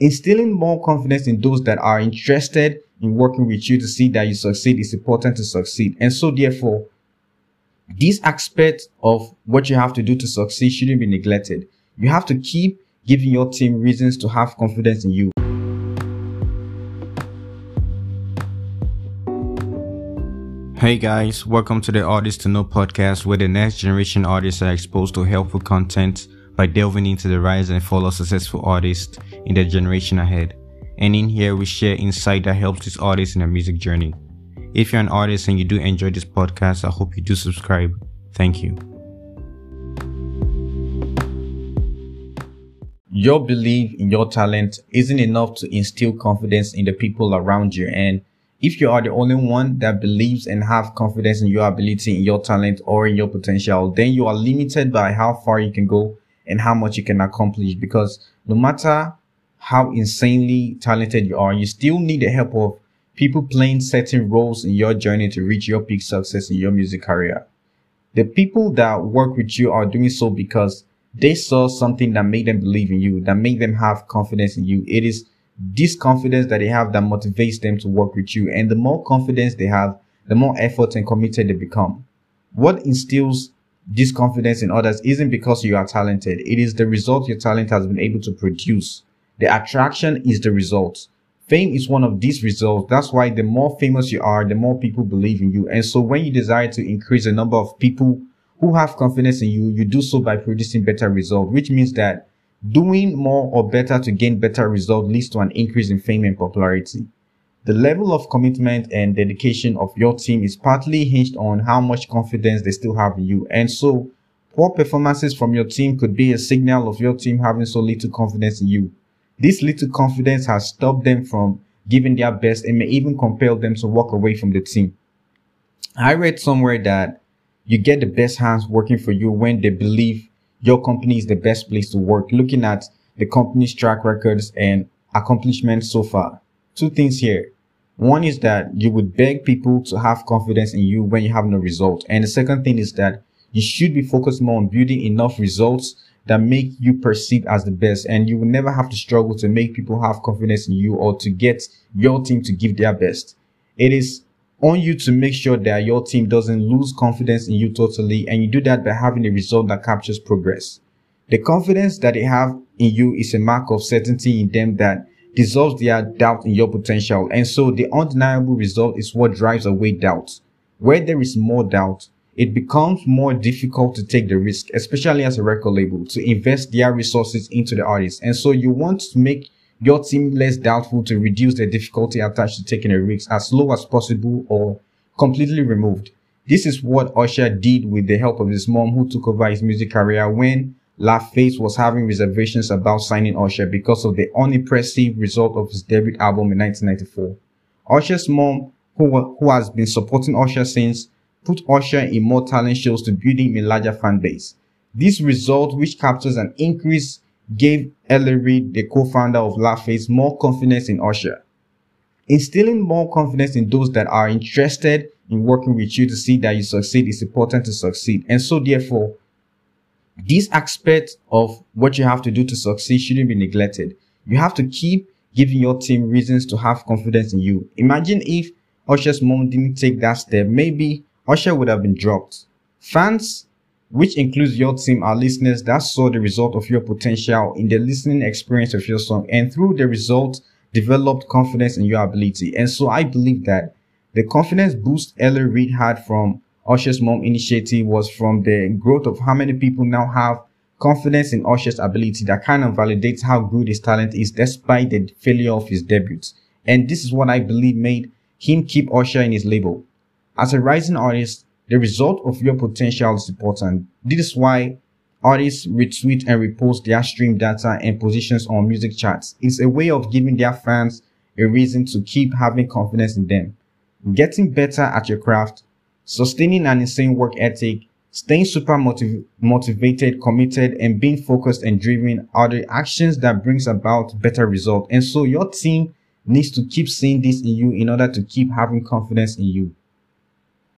Instilling more confidence in those that are interested in working with you to see that you succeed is important to succeed. And so therefore, this aspect of what you have to do to succeed shouldn't be neglected. You have to keep giving your team reasons to have confidence in you. Hey guys, welcome to the Artist to Know podcast where the next generation artists are exposed to helpful content by delving into the rise and fall of successful artists in the generation ahead. And in here, we share insight that helps these artists in their music journey. If you're an artist and you do enjoy this podcast, I hope you do subscribe. Thank you. Your belief in your talent isn't enough to instill confidence in the people around you. And if you are the only one that believes and have confidence in your ability, in your talent, or in your potential, then you are limited by how far you can go and how much you can accomplish because no matter how insanely talented you are, you still need the help of people playing certain roles in your journey to reach your peak success in your music career. The people that work with you are doing so because they saw something that made them believe in you, that made them have confidence in you. It is this confidence that they have that motivates them to work with you. And the more confidence they have, the more effort and committed they become. What instills this confidence in others isn't because you are talented. It is the result your talent has been able to produce. The attraction is the result. Fame is one of these results. That's why the more famous you are, the more people believe in you. And so when you desire to increase the number of people who have confidence in you, you do so by producing better results, which means that doing more or better to gain better results leads to an increase in fame and popularity. The level of commitment and dedication of your team is partly hinged on how much confidence they still have in you. And so, poor performances from your team could be a signal of your team having so little confidence in you. This little confidence has stopped them from giving their best and may even compel them to walk away from the team. I read somewhere that you get the best hands working for you when they believe your company is the best place to work, looking at the company's track records and accomplishments so far. Two things here. One is that you would beg people to have confidence in you when you have no result. And the second thing is that you should be focused more on building enough results that make you perceived as the best. And you will never have to struggle to make people have confidence in you or to get your team to give their best. It is on you to make sure that your team doesn't lose confidence in you totally. And you do that by having a result that captures progress. The confidence that they have in you is a mark of certainty in them that dissolves their doubt in your potential. And so the undeniable result is what drives away doubt. Where there is more doubt, it becomes more difficult to take the risk, especially as a record label, to invest their resources into the artist. And so you want to make your team less doubtful to reduce the difficulty attached to taking a risk as low as possible or completely removed. This is what Usher did with the help of his mom who took over his music career when LaFace was having reservations about signing Usher because of the unimpressive result of his debut album in 1994. Usher's mom, who, who has been supporting Usher since, put Usher in more talent shows to build him a larger fan base. This result, which captures an increase, gave L.A. Reid, the co-founder of LaFace, more confidence in Usher. Instilling more confidence in those that are interested in working with you to see that you succeed is important to succeed. And so therefore, this aspect of what you have to do to succeed shouldn't be neglected. You have to keep giving your team reasons to have confidence in you. Imagine if Usher's mom didn't take that step, maybe Usher would have been dropped. Fans, which includes your team, are listeners that saw the result of your potential in the listening experience of your song and through the result developed confidence in your ability. And so I believe that the confidence boost L.A. Reid had from Usher's Mom initiative was from the growth of how many people now have confidence in Usher's ability that kind of validates how good his talent is despite the failure of his debut. And this is what I believe made him keep Usher in his label. As a rising artist, the result of your potential is important. This is why artists retweet and repost their stream data and positions on music charts. It's a way of giving their fans a reason to keep having confidence in them. Getting better at your craft sustaining an insane work ethic, staying super motiv- motivated, committed, and being focused and driven are the actions that brings about better result. And so your team needs to keep seeing this in you in order to keep having confidence in you.